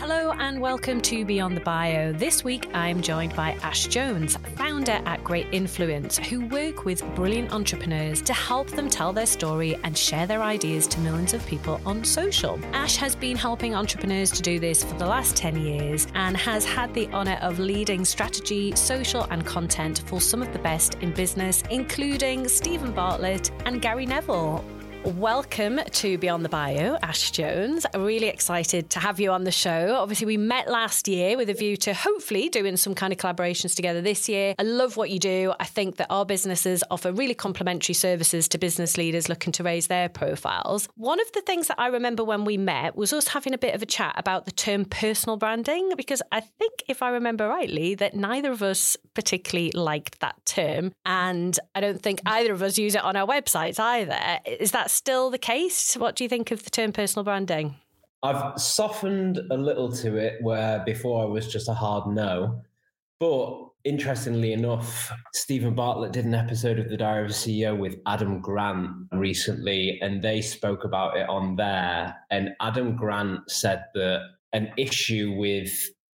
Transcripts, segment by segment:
Hello and welcome to Beyond the Bio. This week I'm joined by Ash Jones, founder at Great Influence, who work with brilliant entrepreneurs to help them tell their story and share their ideas to millions of people on social. Ash has been helping entrepreneurs to do this for the last 10 years and has had the honor of leading strategy, social, and content for some of the best in business, including Steven Bartlett and Gary Neville. Welcome to Beyond the Bio, Ash Jones. I'm Really excited to have you on the show. Obviously, we met last year with a view to hopefully doing some kind of collaborations together this year. I love what you do. I think that our businesses offer really complementary services to business leaders looking to raise their profiles. One of the things that I remember when we met was us having a bit of a chat about the term personal branding, because I think, if I remember rightly, that neither of us particularly liked that term. And I don't think either of us use it on our websites either. Is that still the case? What do you think of the term personal branding? I've softened a little to it where before I was just a hard no. But interestingly enough, Steven Bartlett did an episode of The Diary of a CEO with Adam Grant recently, and they spoke about it on there. And Adam Grant said that an issue with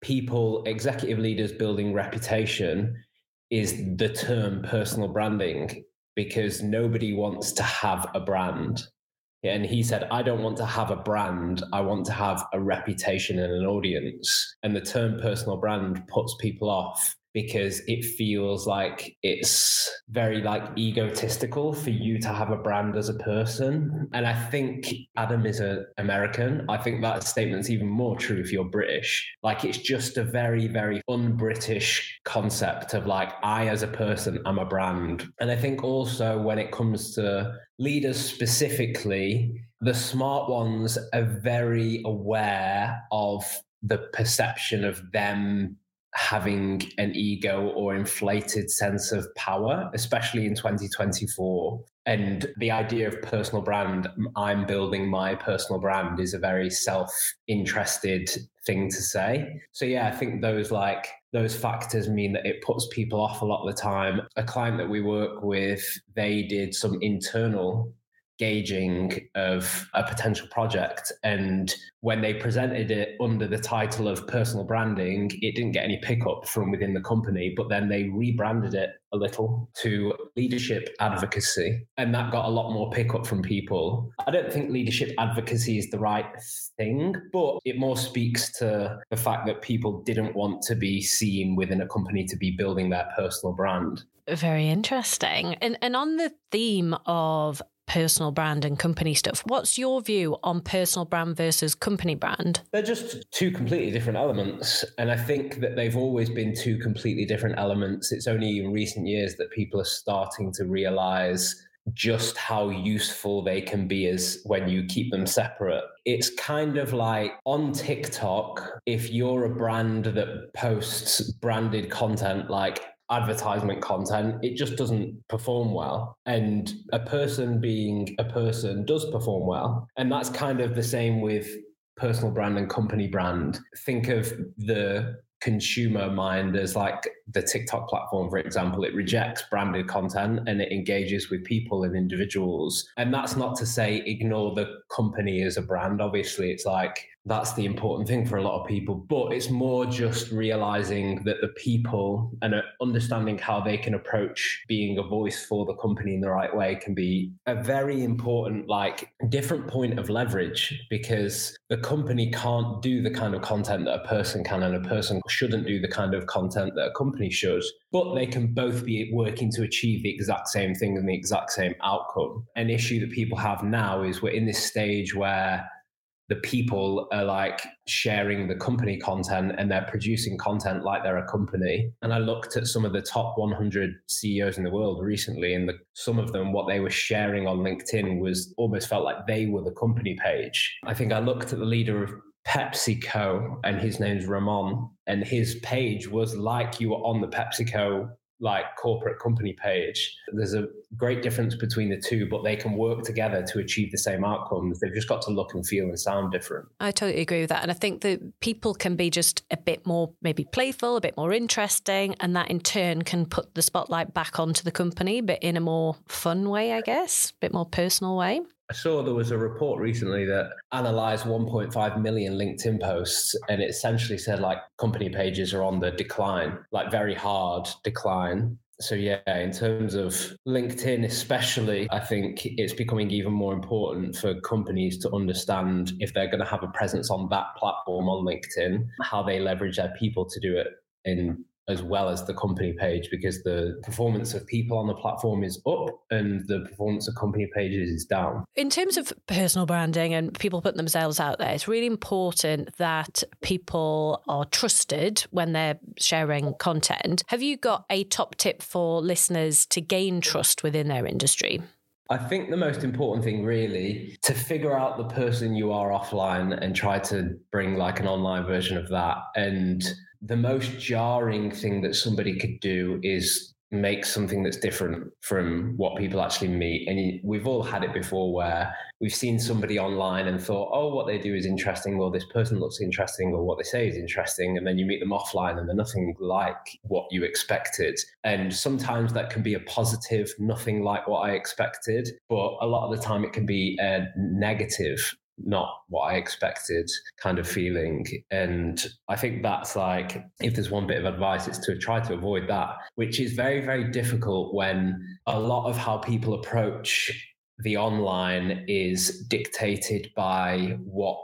people, executive leaders building reputation is the term personal branding because nobody wants to have a brand. And he said, I don't want to have a brand. I want to have a reputation and an audience. And the term personal brand puts people off because it feels like it's very like egotistical for you to have a brand as a person. And I think Adam is an American. I think that statement's even more true if you're British. Like it's just a very, very un-British concept of like I as a person am a brand. And I think also when it comes to leaders specifically, the smart ones are very aware of the perception of them having an ego or inflated sense of power, especially in 2024. And the idea of personal brand, I'm building my personal brand, is a very self interested thing to say. So, yeah, I think those like those factors mean that it puts people off a lot of the time. A client that we work with, they did some internal gauging of a potential project. And when they presented it under the title of personal branding, it didn't get any pickup from within the company. But then they rebranded it a little to leadership advocacy. And that got a lot more pickup from people. I don't think leadership advocacy is the right thing, but it more speaks to the fact that people didn't want to be seen within a company to be building their personal brand. Very interesting. And and on the theme of personal brand and company stuff. What's your view on personal brand versus company brand? They're just two completely different elements. And I think that they've always been two completely different elements. It's only in recent years that people are starting to realize just how useful they can be as when you keep them separate. It's kind of like on TikTok, if you're a brand that posts branded content like advertisement content, it just doesn't perform well. And a person being a person does perform well. And that's kind of the same with personal brand and company brand. Think of the consumer mind as like the TikTok platform, for example, it rejects branded content and it engages with people and individuals. And that's not to say ignore the company as a brand. Obviously, it's like that's the important thing for a lot of people, but it's more just realizing that the people and uh, understanding how they can approach being a voice for the company in the right way can be a very important, like, different point of leverage because the company can't do the kind of content that a person can, and a person shouldn't do the kind of content that a company should. But they can both be working to achieve the exact same thing and the exact same outcome. An issue that people have now is we're in this stage where the people are like sharing the company content and they're producing content like they're a company. And I looked at some of the top 100 CEOs in the world recently, and the, some of them, what they were sharing on LinkedIn was almost felt like they were the company page. I think I looked at the leader of PepsiCo, and his name's Ramon, and his page was like you were on the PepsiCo like corporate company page. There's a great difference between the two, but they can work together to achieve the same outcomes. They've just got to look and feel and sound different. I totally agree with that. And I think that people can be just a bit more maybe playful, a bit more interesting, and that in turn can put the spotlight back onto the company, but in a more fun way, I guess, a bit more personal way. I saw there was a report recently that analyzed 1.5 million LinkedIn posts and it essentially said like company pages are on the decline, like very hard decline. So yeah, in terms of LinkedIn especially, I think it's becoming even more important for companies to understand if they're going to have a presence on that platform on LinkedIn, how they leverage their people to do it in as well as the company page because the performance of people on the platform is up and the performance of company pages is down. In terms of personal branding and people putting themselves out there, it's really important that people are trusted when they're sharing content. Have you got a top tip for listeners to gain trust within their industry? I think the most important thing really to figure out the person you are offline and try to bring like an online version of that and the most jarring thing that somebody could do is make something that's different from what people actually meet. And we've all had it before where we've seen somebody online and thought, oh, what they do is interesting, or this person looks interesting, or what they say is interesting. And then you meet them offline and they're nothing like what you expected. And sometimes that can be a positive, nothing like what I expected. But a lot of the time it can be a negative not what I expected kind of feeling. And I think that's like, if there's one bit of advice, it's to try to avoid that, which is very, very difficult when a lot of how people approach the online is dictated by what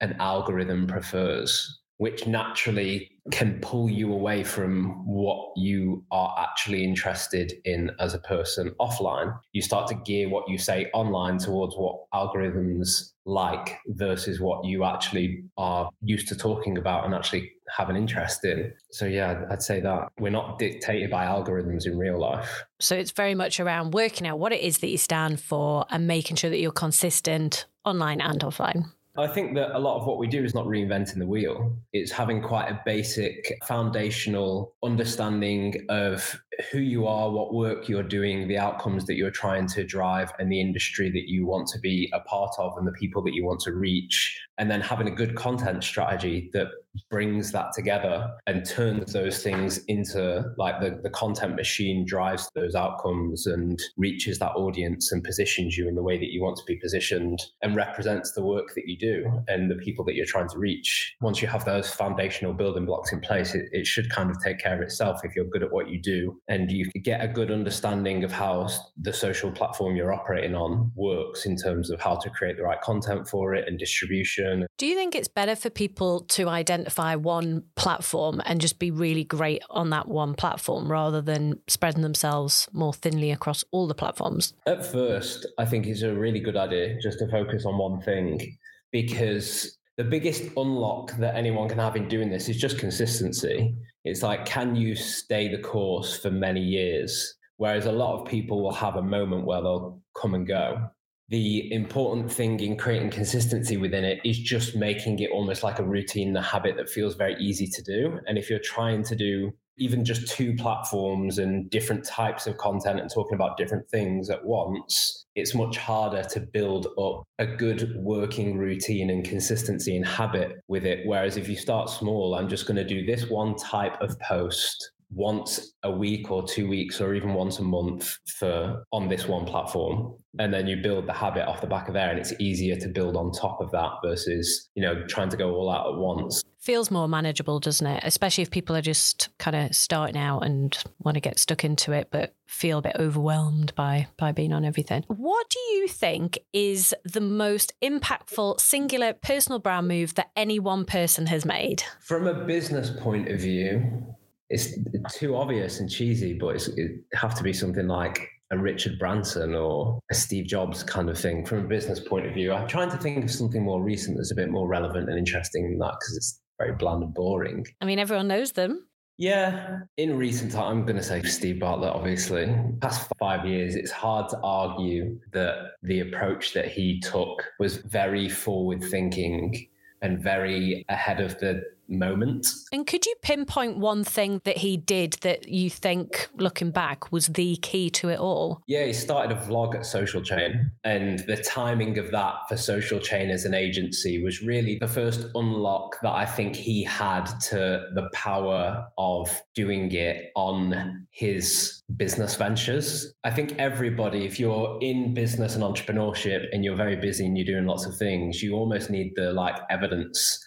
an algorithm prefers, which naturally can pull you away from what you are actually interested in as a person offline. You start to gear what you say online towards what algorithms like versus what you actually are used to talking about and actually have an interest in. So, yeah, I'd say that we're not dictated by algorithms in real life. So, it's very much around working out what it is that you stand for and making sure that you're consistent online and offline. I think that a lot of what we do is not reinventing the wheel. It's having quite a basic foundational understanding of who you are, what work you're doing, the outcomes that you're trying to drive, and the industry that you want to be a part of, and the people that you want to reach. And then having a good content strategy that brings that together and turns those things into like the, the content machine drives those outcomes and reaches that audience and positions you in the way that you want to be positioned and represents the work that you do and the people that you're trying to reach. Once you have those foundational building blocks in place, it, it should kind of take care of itself if you're good at what you do and you get a good understanding of how the social platform you're operating on works in terms of how to create the right content for it and distribution. Do you think it's better for people to identify one platform and just be really great on that one platform rather than spreading themselves more thinly across all the platforms? At first, I think it's a really good idea just to focus on one thing because the biggest unlock that anyone can have in doing this is just consistency. It's like, can you stay the course for many years? Whereas a lot of people will have a moment where they'll come and go. The important thing in creating consistency within it is just making it almost like a routine, a habit that feels very easy to do. And if you're trying to do even just two platforms and different types of content and talking about different things at once, it's much harder to build up a good working routine and consistency and habit with it. Whereas if you start small, I'm just going to do this one type of post once a week or two weeks or even once a month for on this one platform and then you build the habit off the back of there and it's easier to build on top of that versus you know trying to go all out at once feels more manageable doesn't it? Especially if people are just kind of starting out and want to get stuck into it but feel a bit overwhelmed by by being on everything. What do you think is the most impactful singular personal brand move that any one person has made? From a business point of view it's too obvious and cheesy, but it have to be something like a Richard Branson or a Steve Jobs kind of thing. From a business point of view. I'm trying to think of something more recent that's a bit more relevant and interesting than that because it's very bland and boring. I mean, everyone knows them. Yeah, in recent time, I'm going to say Steve Bartlett, obviously. Past five years, it's hard to argue that the approach that he took was very forward thinking and very ahead of the moment. And could you pinpoint one thing that he did that you think, looking back, was the key to it all? Yeah, he started a vlog at Social Chain, and the timing of that for Social Chain as an agency was really the first unlock that I think he had to the power of doing it on his business ventures. I think everybody, if you're in business and entrepreneurship and you're very busy and you're doing lots of things, you almost need the like evidence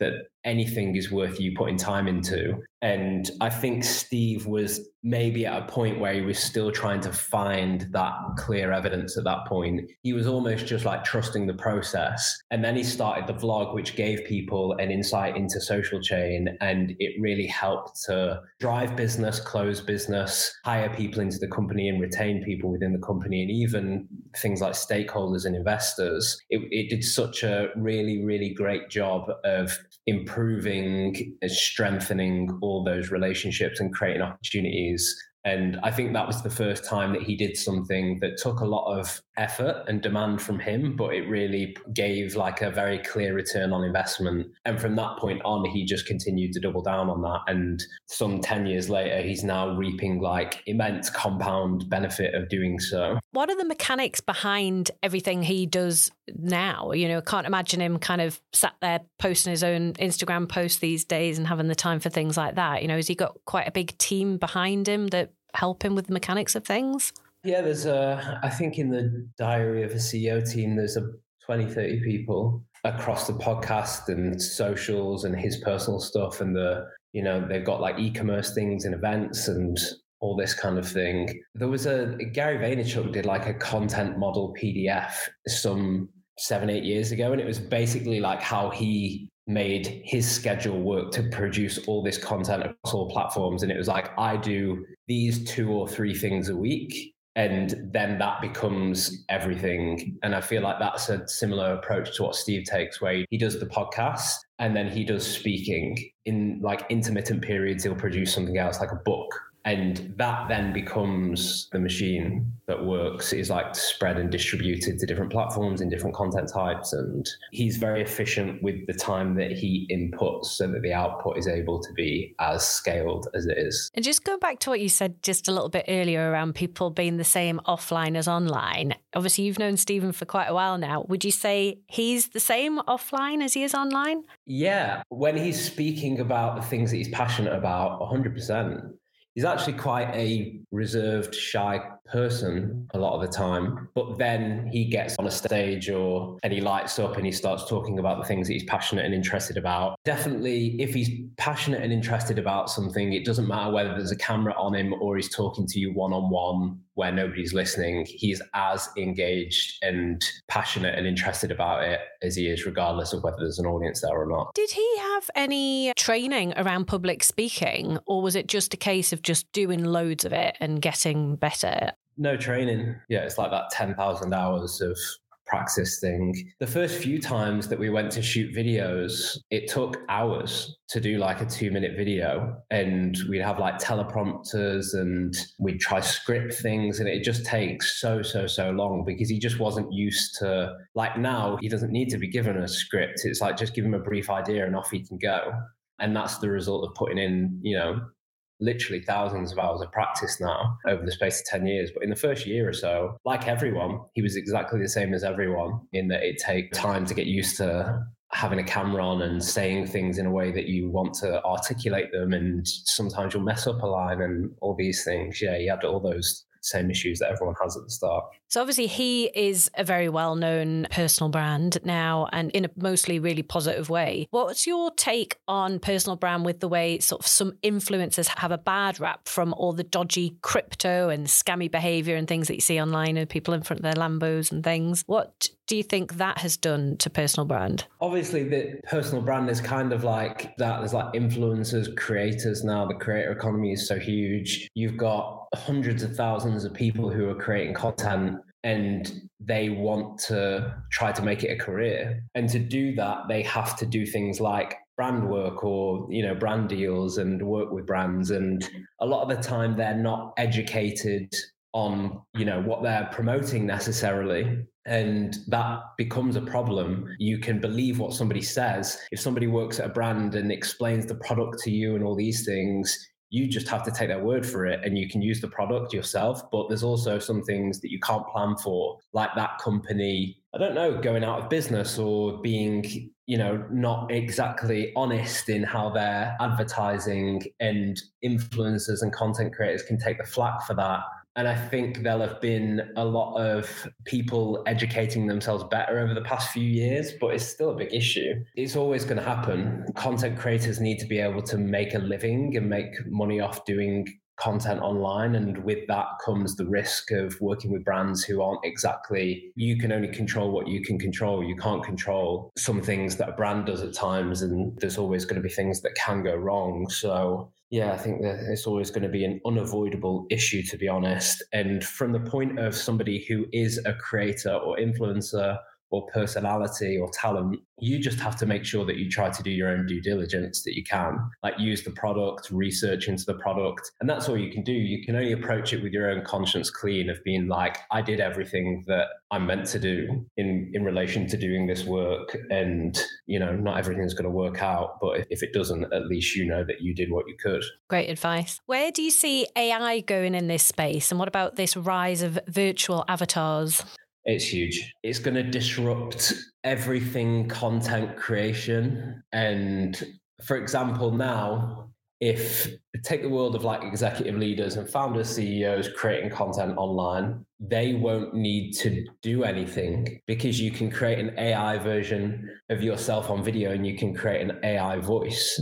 that anything is worth you putting time into. And I think Steve was maybe at a point where he was still trying to find that clear evidence at that point. He was almost just like trusting the process. And then he started the vlog, which gave people an insight into social chain. And it really helped to drive business, close business, hire people into the company and retain people within the company, and even things like stakeholders and investors. It, it did such a really, really great job of improving and strengthening all those relationships and creating opportunities and I think that was the first time that he did something that took a lot of effort and demand from him, but it really gave like a very clear return on investment. And from that point on, he just continued to double down on that. And some 10 years later, he's now reaping like immense compound benefit of doing so. What are the mechanics behind everything he does now? You know, can't imagine him kind of sat there posting his own Instagram post these days and having the time for things like that. You know, has he got quite a big team behind him that help him with the mechanics of things? Yeah, there's a, I think in the diary of a CEO team, there's a 20, 30 people across the podcast and socials and his personal stuff. And the, you know, they've got like e commerce things and events and all this kind of thing. There was a, Gary Vaynerchuk did like a content model PDF some seven, eight years ago. And it was basically like how he made his schedule work to produce all this content across all platforms. And it was like, I do these two or three things a week. And then that becomes everything. And I feel like that's a similar approach to what Steve takes, where he does the podcast and then he does speaking in like intermittent periods. He'll produce something else, like a book and that then becomes the machine that works. Is like spread and distributed to different platforms in different content types. And he's very efficient with the time that he inputs so that the output is able to be as scaled as it is. And just go back to what you said just a little bit earlier around people being the same offline as online. Obviously you've known Steven for quite a while now. Would you say he's the same offline as he is online? Yeah. When he's speaking about the things that he's passionate about 100% he's actually quite a reserved, shy person a lot of the time. But then he gets on a stage or and he lights up and he starts talking about the things that he's passionate and interested about. Definitely, if he's passionate and interested about something, it doesn't matter whether there's a camera on him or he's talking to you one on one where nobody's listening. He's as engaged and passionate and interested about it as he is, regardless of whether there's an audience there or not. Did he have any training around public speaking, or was it just a case of just doing loads of it and getting better? No training. Yeah, it's like that 10,000 hours of praxis thing. The first few times that we went to shoot videos, it took hours to do like a two minute video. And we'd have like teleprompters and we'd try script things. And it just takes so, so, so long because he just wasn't used to, like now, he doesn't need to be given a script. It's like just give him a brief idea and off he can go. And that's the result of putting in, you know, literally thousands of hours of practice now over the space of 10 years. But in the first year or so, like everyone, he was exactly the same as everyone in that it takes time to get used to having a camera on and saying things in a way that you want to articulate them. And sometimes you'll mess up a line and all these things. Yeah, he had all those same issues that everyone has at the start. So obviously he is a very well-known personal brand now and in a mostly really positive way. What's your take on personal brand with the way sort of some influencers have a bad rap from all the dodgy crypto and scammy behavior and things that you see online and people in front of their Lambos and things? What do you think that has done to personal brand? Obviously, the personal brand is kind of like that. There's like influencers, creators now. The creator economy is so huge. You've got hundreds of thousands of people who are creating content and they want to try to make it a career. And to do that, they have to do things like brand work or you know brand deals and work with brands and a lot of the time they're not educated on you know what they're promoting necessarily and that becomes a problem. You can believe what somebody says. If somebody works at a brand and explains the product to you and all these things, you just have to take their word for it and you can use the product yourself. But there's also some things that you can't plan for, like that company, I don't know, going out of business or being, you know, not exactly honest in how they're advertising and influencers and content creators can take the flack for that. And I think there'll have been a lot of people educating themselves better over the past few years, but it's still a big issue. It's always going to happen. Content creators need to be able to make a living and make money off doing content online. And with that comes the risk of working with brands who aren't exactly, you can only control what you can control. You can't control some things that a brand does at times. And there's always going to be things that can go wrong. So yeah, I think that it's always going to be an unavoidable issue, to be honest. And from the point of somebody who is a creator or influencer or personality or talent, you just have to make sure that you try to do your own due diligence that you can, like use the product, research into the product. And that's all you can do. You can only approach it with your own conscience clean of being like, I did everything that I'm meant to do in, in relation to doing this work. And, you know, not everything's going to work out. But if it doesn't, at least you know that you did what you could. Great advice. Where do you see AI going in this space? And what about this rise of virtual avatars? It's huge. It's going to disrupt everything content creation. And for example, now, if take the world of like executive leaders and founders, CEOs creating content online, they won't need to do anything because you can create an AI version of yourself on video and you can create an AI voice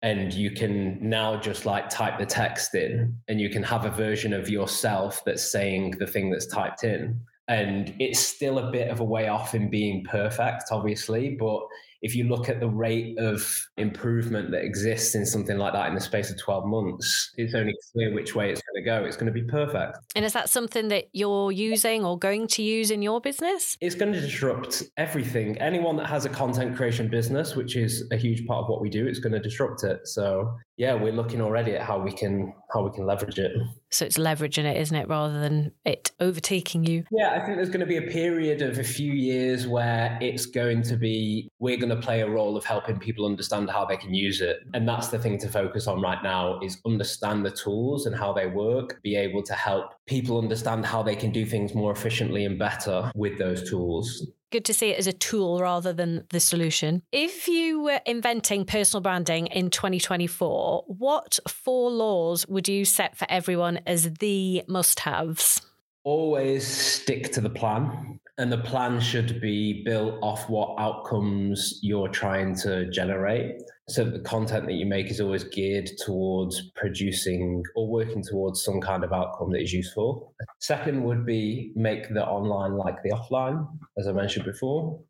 and you can now just like type the text in and you can have a version of yourself that's saying the thing that's typed in and it's still a bit of a way off in being perfect, obviously. But if you look at the rate of improvement that exists in something like that in the space of 12 months, it's only clear which way it's going to go. It's going to be perfect. And is that something that you're using or going to use in your business? It's going to disrupt everything. Anyone that has a content creation business, which is a huge part of what we do, it's going to disrupt it. So yeah, we're looking already at how we can how we can leverage it. So it's leveraging it, isn't it, rather than it overtaking you? Yeah, I think there's going to be a period of a few years where it's going to be we're going to play a role of helping people understand how they can use it, and that's the thing to focus on right now is understand the tools and how they work, be able to help people understand how they can do things more efficiently and better with those tools good to see it as a tool rather than the solution. If you were inventing personal branding in 2024, what four laws would you set for everyone as the must haves? Always stick to the plan. And the plan should be built off what outcomes you're trying to generate. So the content that you make is always geared towards producing or working towards some kind of outcome that is useful. Second would be make the online like the offline, as I mentioned before.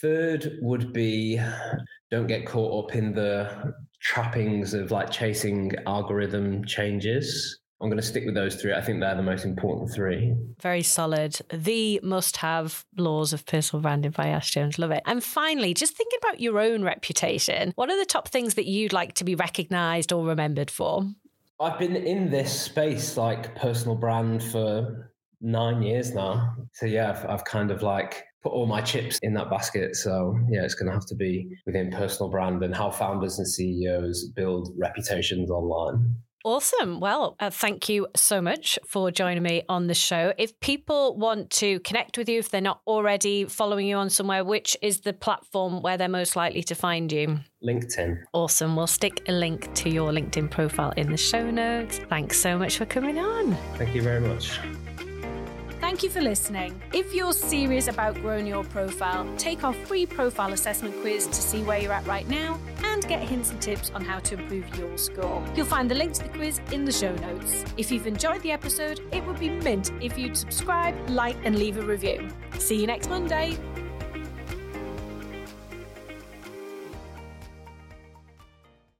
Third would be don't get caught up in the trappings of like chasing algorithm changes. I'm going to stick with those three. I think they're the most important three. Very solid. The must have laws of personal branding by Ash Jones. Love it. And finally, just thinking about your own reputation, what are the top things that you'd like to be recognized or remembered for? I've been in this space, like personal brand, for nine years now. So, yeah, I've, I've kind of like put all my chips in that basket. So yeah, it's going to have to be within personal brand and how founders and CEOs build reputations online. Awesome. Well, uh, thank you so much for joining me on the show. If people want to connect with you, if they're not already following you on somewhere, which is the platform where they're most likely to find you? LinkedIn. Awesome. We'll stick a link to your LinkedIn profile in the show notes. Thanks so much for coming on. Thank you very much. Thank you for listening. If you're serious about growing your profile, take our free profile assessment quiz to see where you're at right now and get hints and tips on how to improve your score. You'll find the link to the quiz in the show notes. If you've enjoyed the episode, it would be mint if you'd subscribe, like, and leave a review. See you next Monday.